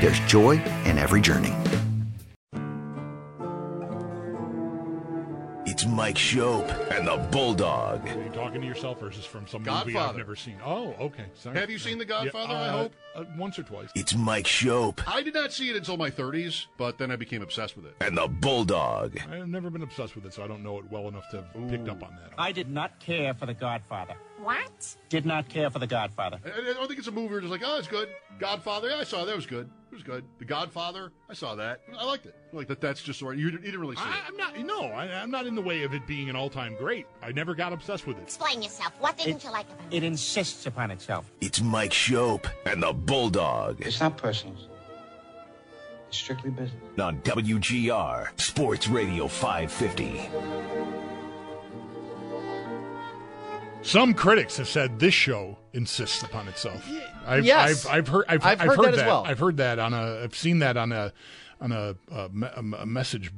there's joy in every journey. It's Mike Schopp and the Bulldog. Are you talking to yourself or is this from some movie I've never seen? Oh, okay. Sorry. Have you seen The Godfather, Yeah, I uh, hope? Uh, once or twice. It's Mike Schopp I did not see it until my 30s, but then I became obsessed with it. and the Bulldog. I've never been obsessed with it, so I don't know it well enough to have picked up on that. I did not care for The Godfather. What? Did not care for The Godfather. I, I don't think it's a movie where it's like, oh, it's good. Godfather, yeah, I saw that. It was good. It was good. The Godfather, I saw that. I liked it. Like that. That's just right. You, you didn't really see I, it. I'm not. No, I, I'm not in the way of it being an all-time great. I never got obsessed with it. Explain yourself. What didn't you like about it? It insists upon itself. It's Mike Schopp and the Bulldog It's not personal. It's strictly business. on WGR Sports Radio 550. Some critics have said this show insists upon itself. I've, yes. I've, I've heard. I've, I've I've heard that as that. well. I've heard that on a. I've seen that on a, on a, a, a message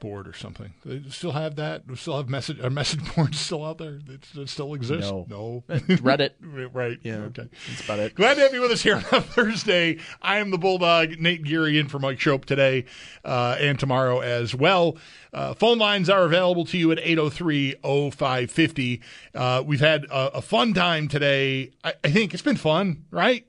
board or something. They still have that. We still have message. Our message boards still out there. It, it still exists. No. no. Reddit. right. Yeah, Okay. that's about it. Glad to have you with us here on Thursday. I am the Bulldog, Nate Geary, in for Mike Schopp today uh, and tomorrow as well. Uh, phone lines are available to you at 803 0550. Uh, we've had a, a fun time today. I, I think it's been fun, right?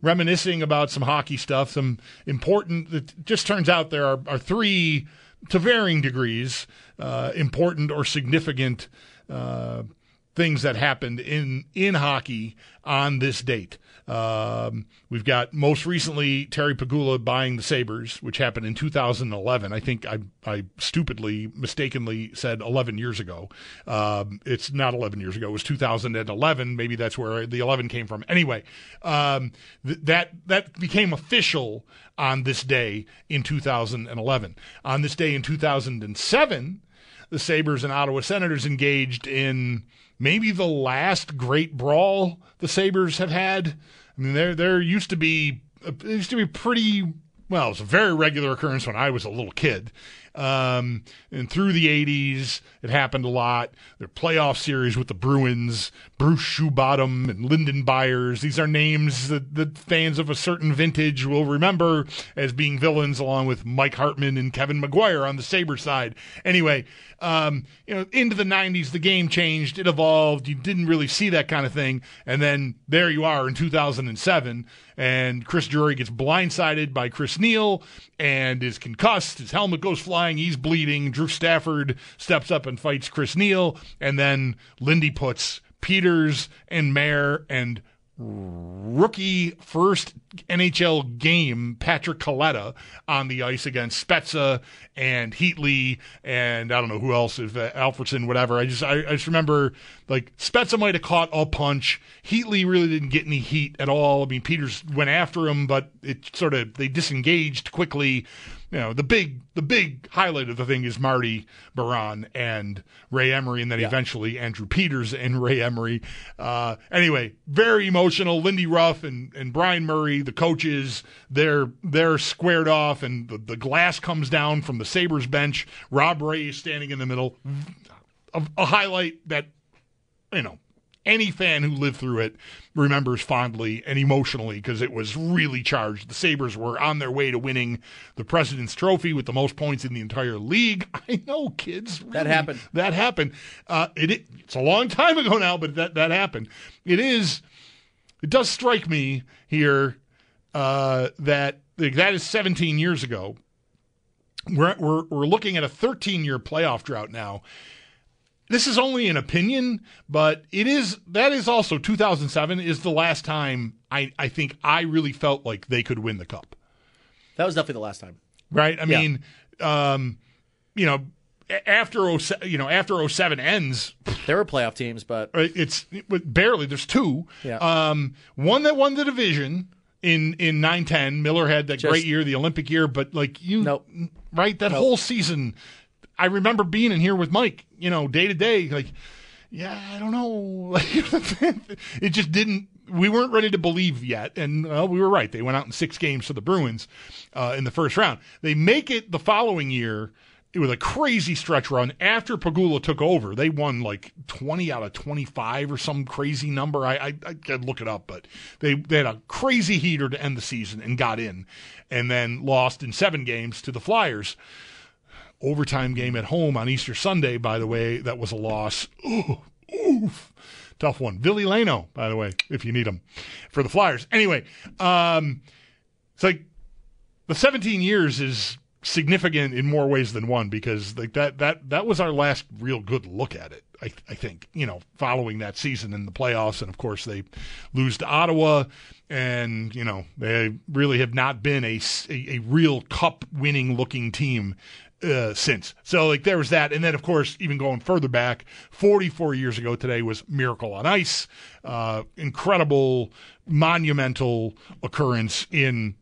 Reminiscing about some hockey stuff, some important. It just turns out there are, are three, to varying degrees, uh, important or significant uh, things that happened in in hockey on this date. Um, we've got most recently Terry Pegula buying the Sabres, which happened in 2011. I think I I stupidly mistakenly said 11 years ago. Um, it's not 11 years ago. It was 2011. Maybe that's where the 11 came from. Anyway, um, th- that that became official on this day in 2011. On this day in 2007 the Sabres and Ottawa Senators engaged in maybe the last great brawl the Sabres have had. I mean, there there used to be it used to be pretty well. It was a very regular occurrence when I was a little kid. Um, and through the 80s, it happened a lot. Their playoff series with the Bruins, Bruce Shoebottom and Lyndon Byers. These are names that, that fans of a certain vintage will remember as being villains, along with Mike Hartman and Kevin Maguire on the Sabre side. Anyway, um, you know, into the 90s, the game changed, it evolved. You didn't really see that kind of thing. And then there you are in 2007, and Chris Drury gets blindsided by Chris Neil and is concussed. His helmet goes flying. He's bleeding. Drew Stafford steps up and fights Chris Neil. And then Lindy puts Peters and Mair and rookie first NHL game, Patrick Kaleta, on the ice against Spezza and Heatley and I don't know who else, if uh, Alfredsson, whatever. I just I, I just remember like Spezza might have caught a punch. Heatley really didn't get any heat at all. I mean, Peters went after him, but it sort of they disengaged quickly. You know the big the big highlight of the thing is Marty Biron and Ray Emery, and then Yeah. eventually Andrew Peters and Ray Emery. Uh, anyway, very emotional. Lindy Ruff and, and Brian Murray, the coaches, they're they're squared off, and the, the glass comes down from the Sabres bench. Rob Ray is standing in the middle. A, a highlight that you know any fan who lived through it remembers fondly and emotionally because it was really charged. The Sabres were on their way to winning the President's Trophy with the most points in the entire league. I know, kids. That happened. That happened. Uh, it, it- it's a long time ago now, but that, that happened. It is, it does strike me here uh, that that is 17 years ago. We're, we're, we're looking at a 13 year playoff drought now this is only an opinion, but it is that is also 2007 is the last time I, I think I really felt like they could win the cup. That was definitely the last time. Right? I Yeah. mean, um, you know, after 07, you know, after 07 ends, There were playoff teams, but it's it- barely there's two. Yeah. Um, one that won the division in in 910, Miller had that Just- great year, the Olympic year, but like you Nope. right that Nope. whole season I remember being in here with Mike, you know, day to day like yeah, I don't know. it just didn't. We weren't ready to believe yet, and well, we were right. They went out in six games to the Bruins uh, in the first round. They make it the following year with a crazy stretch run after Pegula took over. They won like twenty out of twenty-five or some crazy number. I I, I could look it up, but they they had a crazy heater to end the season and got in, and then lost in seven games to the Flyers overtime game at home on Easter Sunday, by the way, that was a loss. Ooh, oof. Tough one. Ville Leino, by the way, if you need him for the Flyers. Anyway, um, it's like the 17 years is significant in more ways than one because like that that that was our last real good look at it. I, I think you know following that season in the playoffs, and of course they lose to Ottawa, and you know they really have not been a a real cup winning looking team uh, since. So like there was that, and then of course even going further back, 44 years ago today was Miracle on Ice, uh, incredible, monumental occurrence in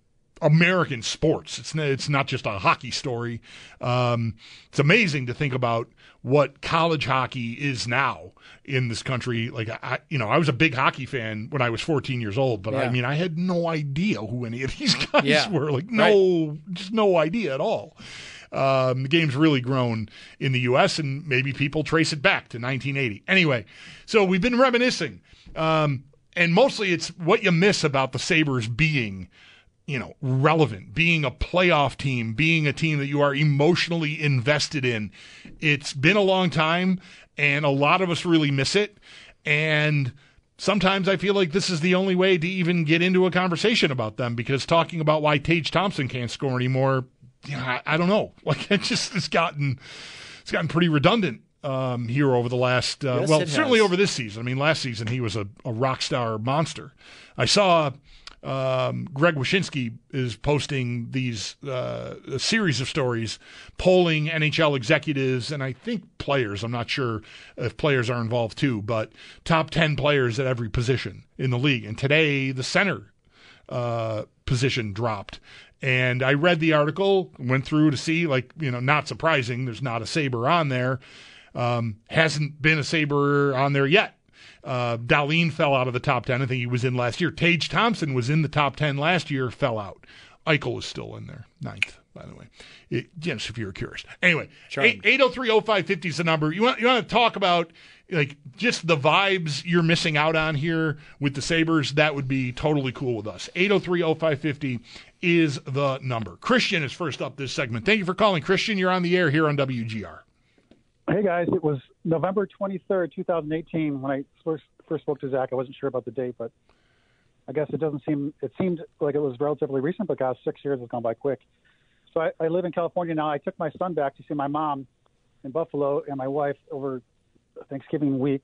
American sports. It's n- it's not just a hockey story. Um, it's amazing to think about what college hockey is now in this country. Like I, you know, I was a big hockey fan when I was 14 years old, but I mean, I had no idea who any of these guys Yeah. were. Like no, just no idea at all. Um, the game's really grown in the U.S. and maybe people trace it back to 1980. Anyway, so we've been reminiscing, um, and mostly it's what you miss about the Sabres being you know, relevant, being a playoff team, being a team that you are emotionally invested in. It's been a long time, and a lot of us really miss it. And sometimes I feel like this is the only way to even get into a conversation about them because talking about why Tage Thompson can't score anymore, you know, I, I don't know. Like it just it's gotten it's gotten pretty redundant um, here over the last uh, Yes, well certainly has. over this season. I mean, last season he was a, a rock star monster. I saw um, Greg Wyshynski is posting these uh, a series of stories, polling NHL executives and I think players. I'm not sure if players are involved too, but top ten players at every position in the league. And today, the center uh, position dropped. And I read the article, went through to see, like, you know, not surprising, there's not a Sabre on there. Um, hasn't been a Sabre on there yet. Uh, Dahlin fell out of the top 10. I think he was in last year. Tage Thompson was in the top 10 last year, fell out. Eichel is still in there, ninth, by the way. It, yes, if you're curious. Anyway, Charmed. 803 0550 is the number. You want, you want to talk about like just the vibes you're missing out on here with the Sabres? That would be totally cool with us. 803 0550 is the number. Christian is first up this segment. Thank you for calling. Christian, you're on the air here on WGR. Hey guys, it was November 23rd, 2018 when I first first spoke to Zach. I wasn't sure about the date, but I guess it doesn't seem it seemed like it was relatively recent, but gosh, six years has gone by quick. So I, I live in California now. I took my son back to see my mom in Buffalo and my wife over Thanksgiving week.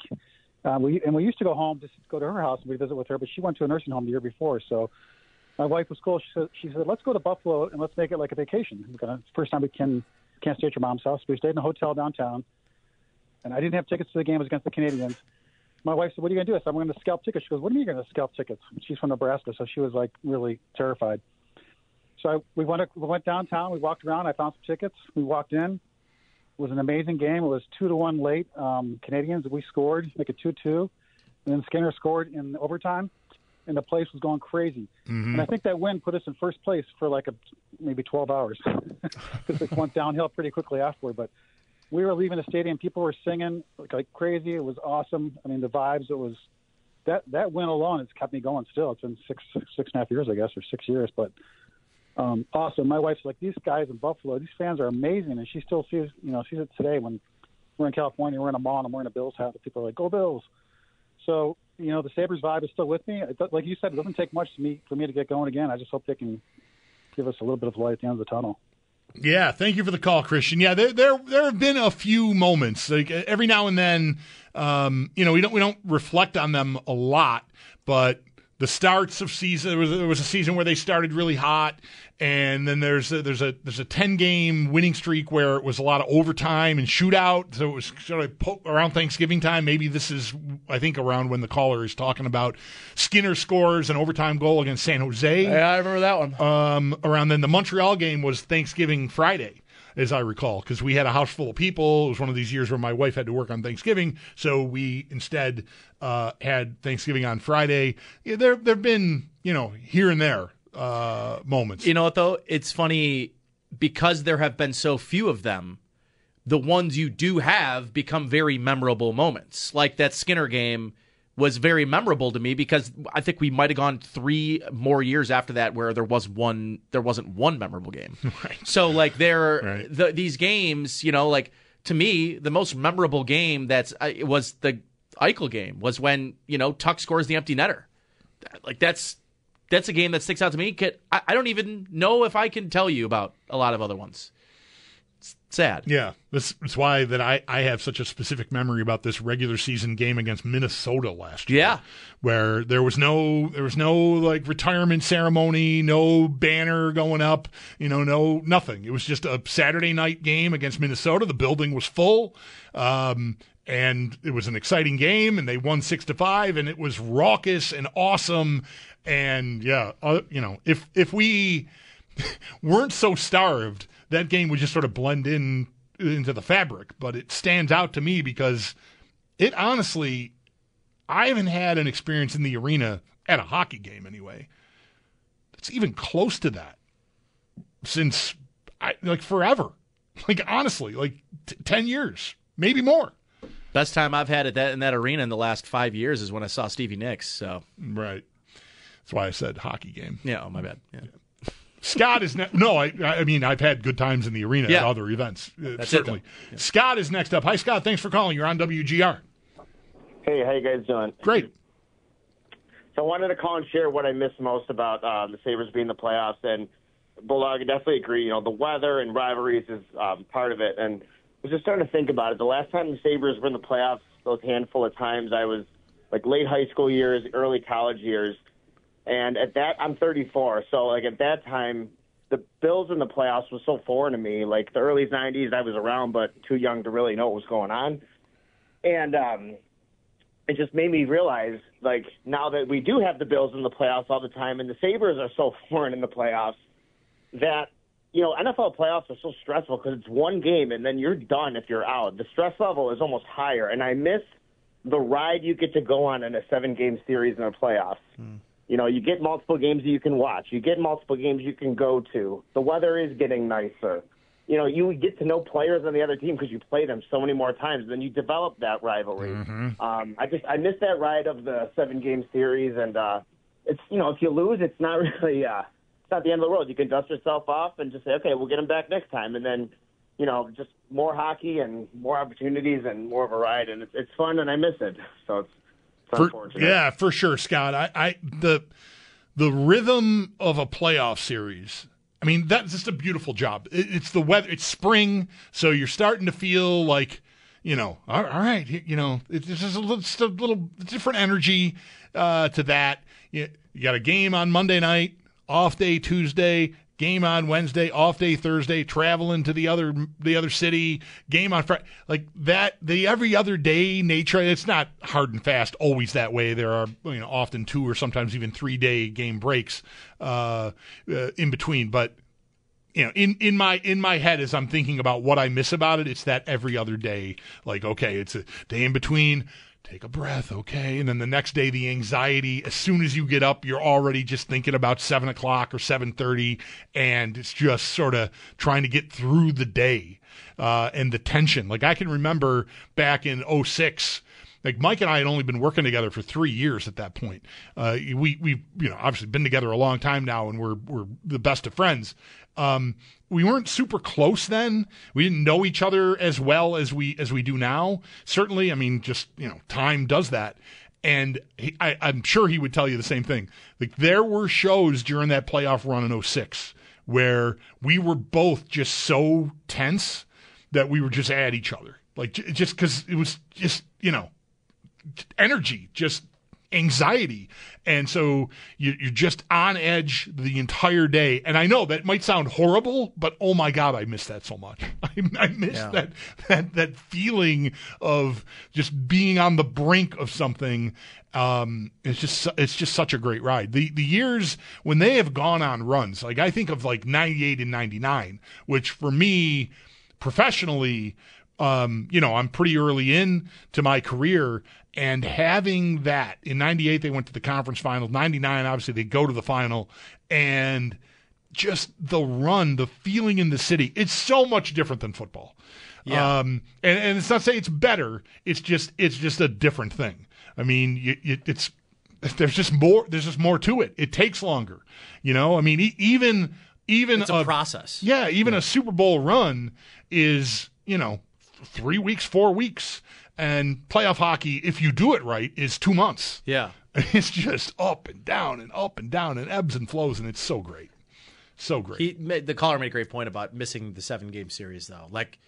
Uh, we and we used to go home just go to her house and we visit with her, but she went to a nursing home the year before. So my wife was cool. She said, she said, let's go to Buffalo and let's make it like a vacation. We're gonna, first time we can can't stay at your mom's house. We stayed in a hotel downtown, and I didn't have tickets to the game. It was against the Canadiens. My wife said, "What are you to do?" I said, "I'm to scalp tickets." She goes, "What are you to scalp tickets?" She's from Nebraska, so she was like really terrified. So I, we went we went downtown. We walked around. I found some tickets. We walked in. It was an amazing game. It was two to one late. Um, Canadiens. We scored, make it two two, and then Skinner scored in overtime, and the place was going crazy. Mm-hmm. And I think that win put us in first place for like a maybe 12 hours because it went downhill pretty quickly afterward. But we were leaving the stadium. People were singing like, like crazy. It was awesome. I mean, the vibes. It was that that win alone has kept me going. Still, it's been six six and a half years, I guess, or six years. But um, awesome. My wife's like these guys in Buffalo. These fans are amazing, and she still sees you know sees it today when we're in California. We're in a mall and I'm wearing a Bills hat. And people are like, "Go Bills!" So you know the Sabres vibe is still with me. Like you said, it doesn't take much to me for me to get going again. I just hope they can give us a little bit of light at the end of the tunnel. Yeah, thank you for the call, Christian. Yeah, there there there have been a few moments like every now and then. Um, you know, we don't we don't reflect on them a lot, but the starts of season there was, there was a season where they started really hot, and then there's a, there's a there's a ten game winning streak where it was a lot of overtime and shootout. So it was sort of po- around Thanksgiving time. Maybe this is I think around when the caller is talking about Skinner scores an overtime goal against San Jose. Yeah, I remember that one. Um, around then, the Montreal game was Thanksgiving Friday, as I recall, because we had a house full of people. It was one of these years where my wife had to work on Thanksgiving, so we instead uh, had Thanksgiving on Friday. Yeah, there, there've been you know here and there uh, moments. You know what though? It's funny because there have been so few of them. The ones you do have become very memorable moments. Like that Skinner game was very memorable to me because I think we might have gone three more years after that where there was one there wasn't one memorable game. Right. So like there Right. the, these games, you know, like to me the most memorable game that's uh, it was the Eichel game was when you know Tuck scores the empty netter. Like that's that's a game that sticks out to me. I, I don't even know if I can tell you about a lot of other ones. Sad. Yeah, this is why that I, I have such a specific memory about this regular season game against Minnesota last year. Yeah. where there was no there was no like retirement ceremony, no banner going up, you know, no nothing. It was just a Saturday night game against Minnesota. The building was full. Um, and it was an exciting game, and they won six to five, and it was raucous and awesome. And yeah, uh, you know, if if we weren't so starved, that game would just sort of blend in into the fabric. But it stands out to me because it honestly, I haven't had an experience in the arena at a hockey game anyway. It's even close to that since I like forever. Like honestly, like t- ten years, maybe more. Best time I've had at that in that arena in the last five years is when I saw Stevie Nicks. So Right. That's why I said hockey game. yeah, oh my bad. Yeah. Scott is ne- no, I I mean I've had good times in the arena at other events. uh, That's it, certainly. Scott is next up. Hi Scott, thanks for calling. You're on WGR. Hey, how you guys doing? Great. So I wanted to call and share what I miss most about uh, the Sabres being in the playoffs. And Bulldog, I definitely agree. You know, the weather and rivalries is um, part of it. And I was just starting to think about it. The last time the Sabres were in the playoffs, those handful of times, I was like late high school years, early college years. And at that, I'm 34. So like at that time, the Bills in the playoffs was so foreign to me. Like the early 90s, I was around, but too young to really know what was going on. And um, it just made me realize, like, now that we do have the Bills in the playoffs all the time, and the Sabres are so foreign in the playoffs, that you know NFL playoffs are so stressful because it's one game and then you're done if you're out. The stress level is almost higher, and I miss the ride you get to go on in a seven-game series in the playoffs. You know, you get multiple games that you can watch. You get multiple games you can go to. The weather is getting nicer. You know, you get to know players on the other team because you play them so many more times. Then you develop that rivalry. Um, I just I miss that ride of the seven game series, and uh, it's you know if you lose, it's not really uh, it's not the end of the world. You can dust yourself off and just say, okay, we'll get them back next time, and then you know just more hockey and more opportunities and more of a ride, and it's it's fun, and I miss it. So it's For- yeah, for sure, Scott. I, I the the rhythm of a playoff series. I mean, that's just a beautiful job. It, it's the weather. It's spring, so you're starting to feel like you know, all, all right, you know, it's just a little, just a little different energy uh, to that. You, you got a game on Monday night, off day Tuesday. Game on Wednesday, off day Thursday, traveling to the other the other city, game on Friday. Like that, the every other day nature. It's not hard and fast always that way. There are you know often two or sometimes even three day game breaks uh, uh, in between, but you know, in, in my in my head as I'm thinking about what I miss about it, it's that every other day, like okay, it's a day in between. Take a breath, okay, and then the next day, the anxiety. As soon as you get up, you're already just thinking about seven o'clock or seven thirty, and it's just sort of trying to get through the day uh, and the tension. Like I can remember back in 06, like Mike and I had only been working together for three years at that point. Uh, we we you know obviously been together a long time now, and we're we're the best of friends. Um, we weren't super close then. We didn't know each other as well as we as we do now. Certainly, I mean, just you know, time does that. And he, I, I'm sure he would tell you the same thing. Like there were shows during that playoff run in 06 where we were both just so tense that we were just at each other. Like just because it was just you know energy, just anxiety. And so you, you're just on edge the entire day. And I know that might sound horrible, but oh my God, I miss that so much. I, I miss Yeah. that, that, that feeling of just being on the brink of something. Um, it's just, it's just such a great ride. The, the years when they have gone on runs, like I think of like 98 and 99, which for me, professionally, um, you know, I'm pretty early in to my career and having that in 98, they went to the conference final. 99, obviously they go to the final and just the run, the feeling in the city. It's so much different than football. Yeah. Um, and, and it's not saying it's better. It's just, it's just a different thing. I mean, you, you, it's, there's just more, there's just more to it. It takes longer, you know, I mean, e- even, even It's a process. yeah, even a Super Bowl run is, you know, three weeks, four weeks. And playoff hockey, if you do it right, is two months. Yeah. It's just up and down and up and down and ebbs and flows, and it's so great. So great. He the caller made a great point about missing the seven game series though. Like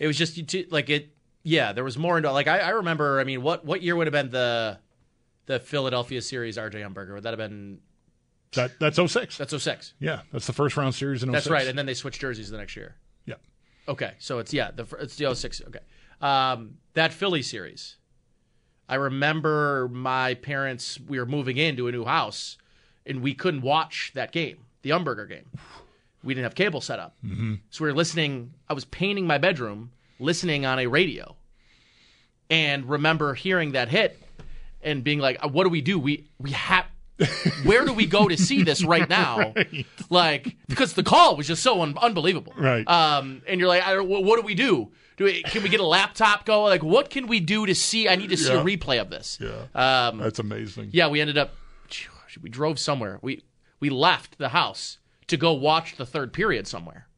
it was just like it. Yeah, there was more into like I, I remember. I mean, what what year would have been the the Philadelphia series? RJ Umberger would that have been? that, that's 06. That's 06. yeah, that's the first round series in 06. That's right. And then they switched jerseys the next year. yeah. Okay, so it's yeah, the it's the 06. Okay, um, that Philly series. I remember my parents. We were moving into a new house, and we couldn't watch that game, the Umberger game. We didn't have cable set up, mm-hmm. so we were listening. I was painting my bedroom, listening on a radio, and remember hearing that hit and being like, "What do we do? We we have." Where do we go to see this right now? Like, because the call was just so un- unbelievable. Right. Um, and you're like, I don't, what, do we do? Do we, can we get a laptop going? Like, what can we do to see? I need to see Yeah. a replay of this. Yeah. Um, That's amazing. yeah, we ended up. We drove somewhere. We we left the house to go watch the third period somewhere.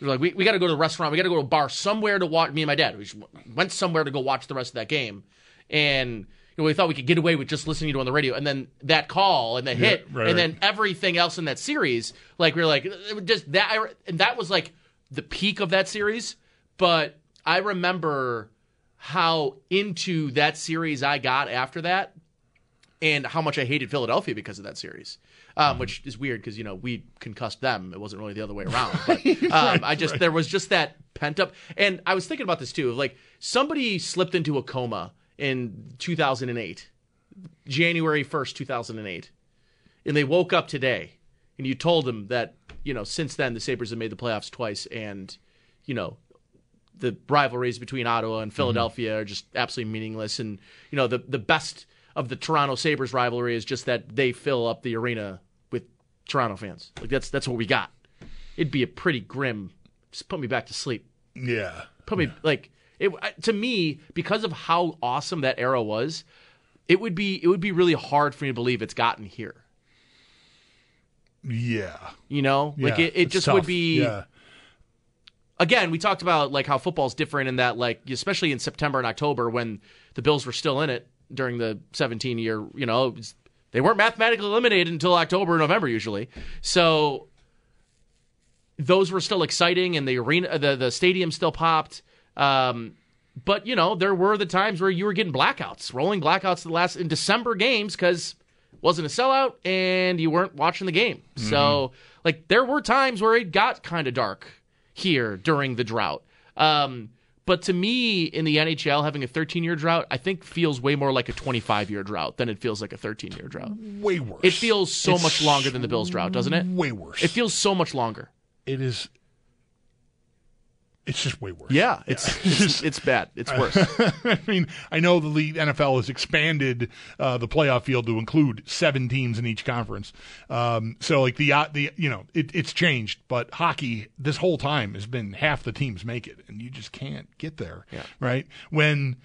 We were like, we, we got to go to the restaurant. We got to go to a bar somewhere to watch. Me and my dad. We went somewhere to go watch the rest of that game, and know, we thought we could get away with just listening to it on the radio. And then that call and the Yeah, hit, right, and then right. everything else in that series, like we were like, just that. And that was like the peak of that series. But I remember how into that series I got after that and how much I hated Philadelphia because of that series, um, which is weird because you know we concussed them. It wasn't really the other way around. But um, I just there was just that pent up, and I was thinking about this too. Of like somebody slipped into a coma in 2008, January 1st, 2008, and they woke up today, and you told them that you know since then the Sabres have made the playoffs twice, and you know the rivalries between Ottawa and mm-hmm. Philadelphia are just absolutely meaningless. And you know, the the best of the Toronto Sabres rivalry is just that they fill up the arena with Toronto fans. Like that's that's what we got. It'd be a pretty grim. Just put me back to sleep. Yeah. Put me like it uh, to me because of how awesome that era was. It would be it would be really hard for me to believe it's gotten here. Yeah. You know, like Yeah, it, it just tough. would be. Yeah. again, we talked about like how football's different in that like especially in September and October when the Bills were still in it during the 17 year, you know, they weren't mathematically eliminated until October or November usually. So those were still exciting and the arena the the stadium still popped. Um, but you know, there were the times where you were getting blackouts, rolling blackouts the last in December games cuz wasn't a sellout and you weren't watching the game. So Like there were times where it got kind of dark here during the drought. Um, but to me, in the NHL, having a 13 year drought, I think feels way more like a 25 year drought than it feels like a 13 year drought. Way worse. It feels so It's much longer than the Bills drought, doesn't it? Way worse. It feels so much longer. It is. It's just way worse. Yeah, it's it's, it's bad. It's worse. I mean, I know the league NFL has expanded uh, the playoff field to include seven teams in each conference. Um, so like the uh, the you know it, it's changed, but hockey this whole time has been half the teams make it, and you just can't get there. Yeah. Right when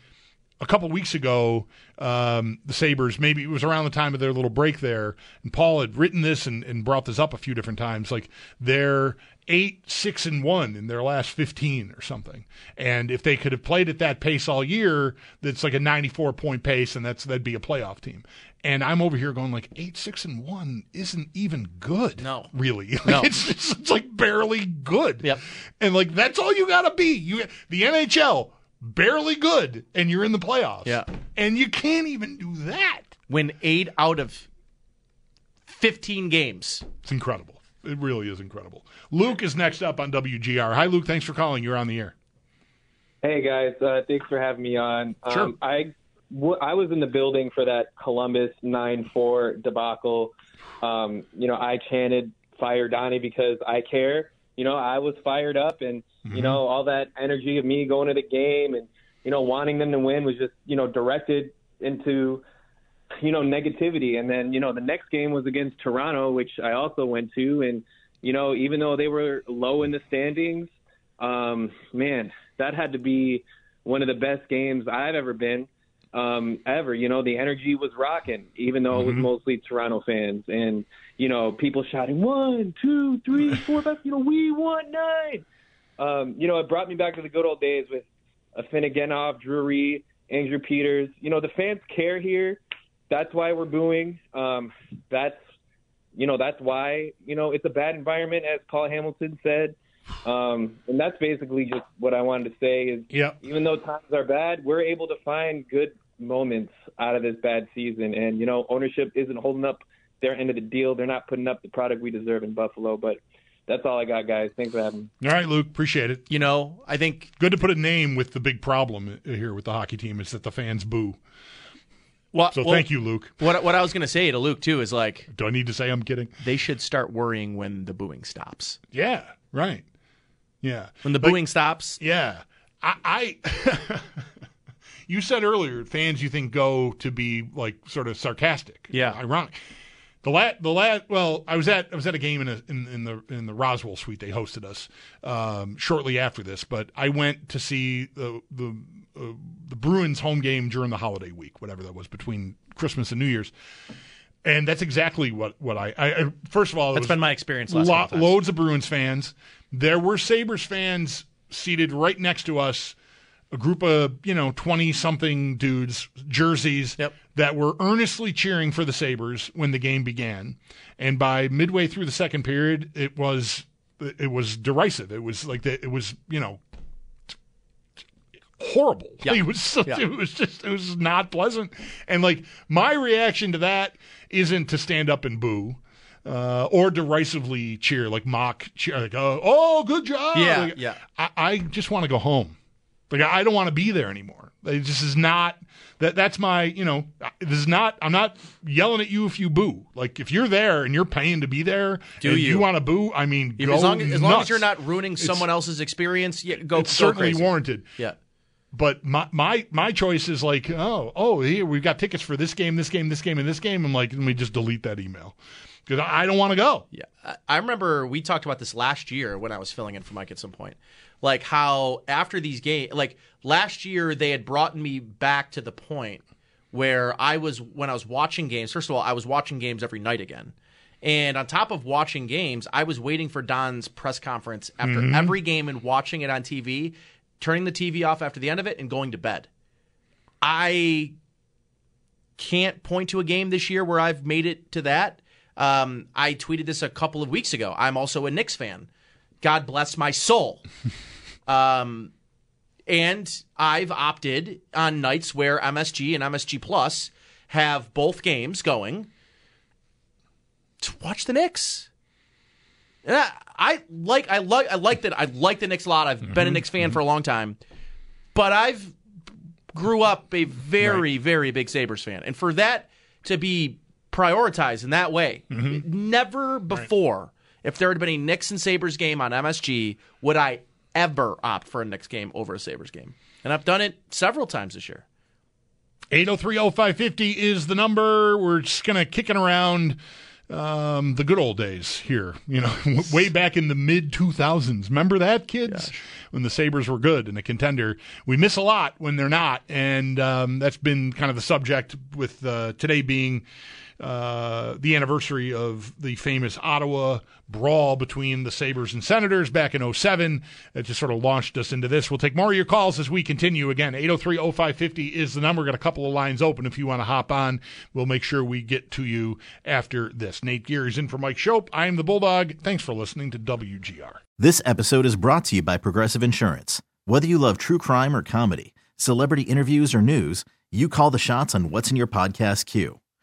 a couple weeks ago, um, the Sabres, maybe it was around the time of their little break there, and Paul had written this and, and brought this up a few different times. Like they're eight, six, and one in their last 15 or something. And if they could have played at that pace all year, that's like a 94 point pace, and that's that'd be a playoff team. And I'm over here going like eight, six, and one isn't even good. No. really. No. it's just, it's like barely good. Yep. And like that's all you gotta be. You the NHL barely good, and you're in the playoffs. Yeah. and you can't even do that. Win eight out of 15 games. It's incredible. It really is incredible. Luke is next up on WGR. Hi, Luke. Thanks for calling. You're on the air. Hey guys, uh, thanks for having me on. Sure. Um, I w- I was in the building for that Columbus nine four debacle. Um, you know, I chanted "Fire Donnie" because I care. You know, I was fired up, and you know, all that energy of me going to the game and you know wanting them to win was just you know directed into you know negativity. And then you know the next game was against Toronto, which I also went to, and you know even though they were low in the standings, um, man, that had to be one of the best games I've ever been. Um, ever, you know, the energy was rocking, even though it was mostly Toronto fans, and you know, people shouting one, two, three, four, five. You know, we won nine. Um, you know, it brought me back to the good old days with Afinogenov, Drury, Andrew Peters. You know, the fans care here. That's why we're booing. Um, that's you know, that's why you know it's a bad environment, as Paul Hamilton said. Um, and that's basically just what I wanted to say is Yep. even though times are bad, we're able to find good moments out of this bad season. And, you know, ownership isn't holding up their end of the deal. They're not putting up the product we deserve in Buffalo. But that's all I got, guys. Thanks for having me. All right, Luke. Appreciate it. You know, I think Good to put a name with the big problem here with the hockey team is that the fans boo. well, So well, thank you, Luke. What what I was going to say to Luke too is like Do I need to say I'm kidding? they should start worrying when the booing stops. Yeah. Right. Yeah. When the Like- booing stops, Yeah. I, I you said earlier fans you think go to be like sort of sarcastic. Yeah. Ironic. The la the la well, I was at I was at a game in, a, in in the in the Roswell suite. They hosted us um, shortly after this, but I went to see the the uh, the Bruins home game during the holiday week, whatever that was between Christmas and New Year's. And that's exactly what, what I, I I- first of all That's been my experience last lo- loads of Bruins fans. There were Sabres fans seated right next to us, a group of, you know, 20 something dudes, jerseys Yep. that were earnestly cheering for the Sabres when the game began. And by midway through the second period, it was it was derisive. It was like the, it was, you know, horrible. Yeah. It was so, Yeah. it was just it was not pleasant. And like my reaction to that isn't to stand up and boo. Uh, or derisively cheer, like mock cheer, like oh, oh good job. Yeah, Like, yeah. I, I just want to go home. Like I don't want to be there anymore. It just is not that. That's my you know. This is not. I'm not yelling at you if you boo. Like if you're there and you're paying to be there, Do and you. want to boo? I mean, as long as, as long as you're not ruining It's- someone else's experience, yeah, go. it's go certainly crazy. warranted. Yeah. But my my my choice is like, oh oh, here we've got tickets for this game, this game, this game, and this game. I'm like, let me just delete that email because I don't want to go. Yeah, I remember we talked about this last year when I was filling in for Mike at some point. Like how after these games, like last year, they had brought me back to the point where I was when I was watching games. First of all, I was watching games every night again, and on top of watching games, I was waiting for Don's press conference after Mhm. every game and watching it on TV, turning the TV off after the end of it, and going to bed. I can't point to a game this year where I've made it to that. Um, I tweeted this a couple of weeks ago. I'm also a Knicks fan. God bless my soul. um, and I've opted on nights where MSG and MSG Plus have both games going to watch the Knicks. And I, I like I like I like that I like the Knicks a lot. I've Mm-hmm. been a Knicks fan for a long time, but I've grew up a very very big Sabres fan, and for that to be prioritized in that way, Mm-hmm. never before, if there had been a Knicks and Sabres game on MSG, would I ever opt for a Knicks game over a Sabres game, and I've done it several times this year. 8030550 is the number. We're just kind of kicking around um, the good old days here, you know, way back in the mid 2000s. Remember that, kids? When the Sabres were good and a contender. We miss a lot when they're not. And um, that's been kind of the subject with uh, today being uh, the anniversary of the famous Ottawa brawl between the Sabres and Senators back in 07. It just sort of launched us into this. We'll take more of your calls as we continue. Again, 803 0550 is the number. Got a couple of lines open if you want to hop on. We'll make sure we get to you after this. Nate Gear is in for Mike Schopp. I am the Bulldog. Thanks for listening to WGR. This episode is brought to you by Progressive Insurance. Whether you love true crime or comedy, celebrity interviews or news, you call the shots on what's in your podcast queue.